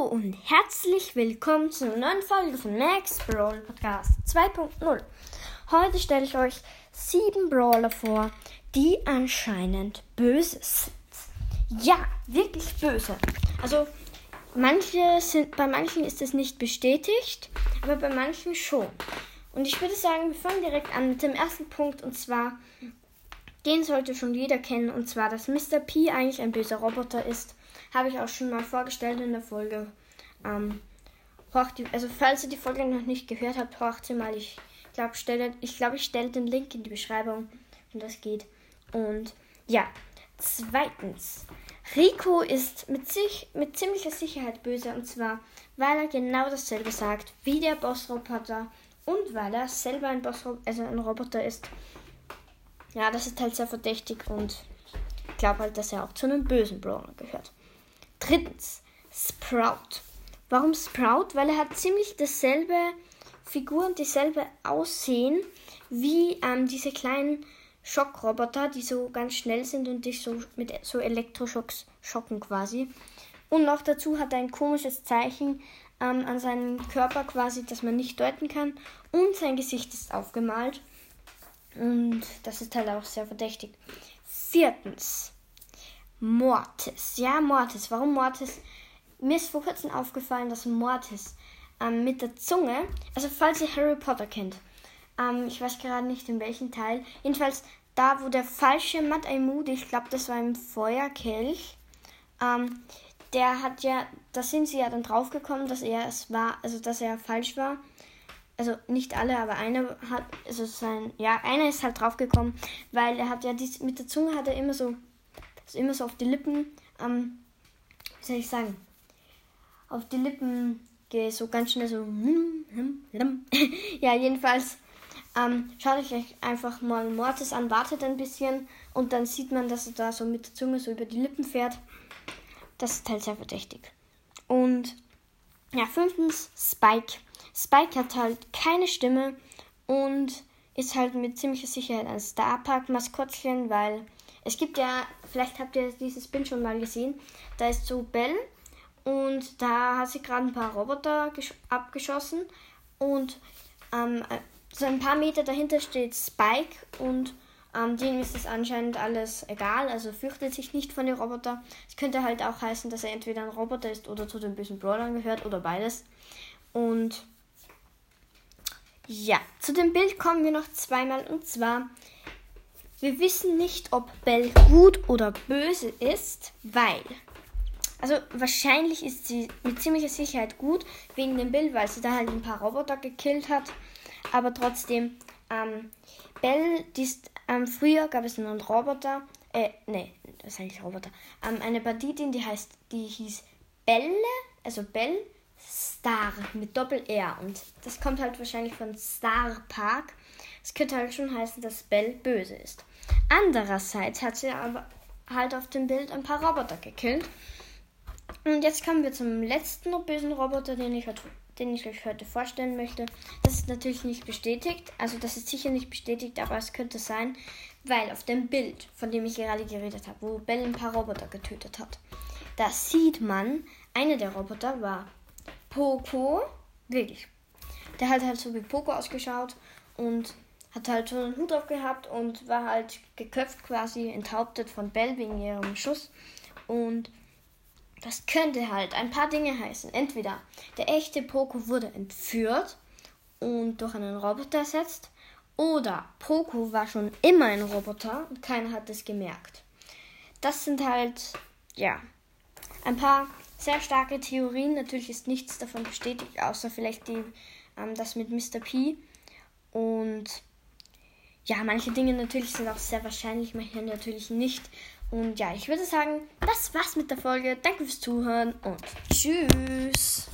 Hallo und herzlich willkommen zu einer neuen Folge von Max Brawl Podcast 2.0. Heute stelle ich euch sieben Brawler vor, die anscheinend böse sind. Ja, wirklich böse. Also manche sind, bei manchen ist es nicht bestätigt, aber bei manchen schon. Und ich würde sagen, wir fangen direkt an mit dem ersten Punkt und zwar, den sollte schon jeder kennen und zwar, dass Mr. P eigentlich ein böser Roboter ist habe ich auch schon mal vorgestellt in der Folge. Ähm, die, also falls ihr die Folge noch nicht gehört habt, braucht sie mal. Ich glaube, ich, glaub, ich stelle den Link in die Beschreibung, wenn das geht. Und ja, zweitens. Rico ist mit, sich, mit ziemlicher Sicherheit böse und zwar, weil er genau dasselbe sagt wie der Bossroboter und weil er selber ein Boss, also ein Roboter ist. Ja, das ist halt sehr verdächtig und ich glaube halt, dass er auch zu einem bösen Brawler gehört. Drittens, Sprout. Warum Sprout? Weil er hat ziemlich dasselbe Figur und dieselbe Aussehen wie ähm, diese kleinen Schockroboter, die so ganz schnell sind und dich so mit so Elektroschocks schocken quasi. Und noch dazu hat er ein komisches Zeichen ähm, an seinem Körper quasi, das man nicht deuten kann. Und sein Gesicht ist aufgemalt. Und das ist halt auch sehr verdächtig. Viertens. Mortis. Ja, Mortis. Warum Mortis? Mir ist vor kurzem aufgefallen, dass Mortis ähm, mit der Zunge, also falls ihr Harry Potter kennt, ähm, ich weiß gerade nicht in welchem Teil, jedenfalls da, wo der falsche Matt Moody, ich glaube, das war im Feuerkelch, ähm, der hat ja, da sind sie ja dann draufgekommen, dass er es war, also dass er falsch war. Also nicht alle, aber einer hat, also sein, ja, einer ist halt draufgekommen, weil er hat ja dies, mit der Zunge hat er immer so ist immer so auf die Lippen, ähm, wie soll ich sagen, auf die Lippen gehe so ganz schnell so. ja, jedenfalls ähm, schaut euch einfach mal Mortis an, wartet ein bisschen und dann sieht man, dass er da so mit der Zunge so über die Lippen fährt. Das ist halt sehr verdächtig. Und ja, fünftens Spike. Spike hat halt keine Stimme und ist halt mit ziemlicher Sicherheit ein Starpark-Maskottchen, weil es gibt ja, vielleicht habt ihr dieses Bild schon mal gesehen, da ist so Belle und da hat sie gerade ein paar Roboter abgeschossen und ähm, so ein paar Meter dahinter steht Spike und ähm, denen ist es anscheinend alles egal, also fürchtet sich nicht von den Robotern. Es könnte halt auch heißen, dass er entweder ein Roboter ist oder zu den bösen Brawlern gehört oder beides. Und ja, zu dem Bild kommen wir noch zweimal und zwar wir wissen nicht, ob Belle gut oder böse ist, weil. Also wahrscheinlich ist sie mit ziemlicher Sicherheit gut wegen dem Bild, weil sie da halt ein paar Roboter gekillt hat. Aber trotzdem, ähm, Belle, die ist, ähm, früher gab es einen Roboter, äh, nee, das ist eigentlich Roboter, ähm, eine Banditin, die heißt, die hieß Belle, also Belle Star mit Doppel-R. Und das kommt halt wahrscheinlich von Star Park. Es könnte halt schon heißen, dass Belle böse ist. Andererseits hat sie aber halt auf dem Bild ein paar Roboter gekillt. Und jetzt kommen wir zum letzten bösen Roboter, den ich, den ich euch heute vorstellen möchte. Das ist natürlich nicht bestätigt, also das ist sicher nicht bestätigt, aber es könnte sein, weil auf dem Bild, von dem ich gerade geredet habe, wo Bell ein paar Roboter getötet hat, da sieht man, einer der Roboter war Poco, wirklich. Der hat halt so wie Poco ausgeschaut und hat halt so einen Hut auf gehabt und war halt geköpft quasi, enthauptet von Bell wegen ihrem Schuss. Und das könnte halt ein paar Dinge heißen. Entweder der echte Poco wurde entführt und durch einen Roboter ersetzt, oder Poco war schon immer ein Roboter und keiner hat es gemerkt. Das sind halt, ja, ein paar sehr starke Theorien. Natürlich ist nichts davon bestätigt, außer vielleicht die, ähm, das mit Mr. P. Und ja, manche Dinge natürlich sind auch sehr wahrscheinlich, manche natürlich nicht. Und ja, ich würde sagen, das war's mit der Folge. Danke fürs Zuhören und tschüss.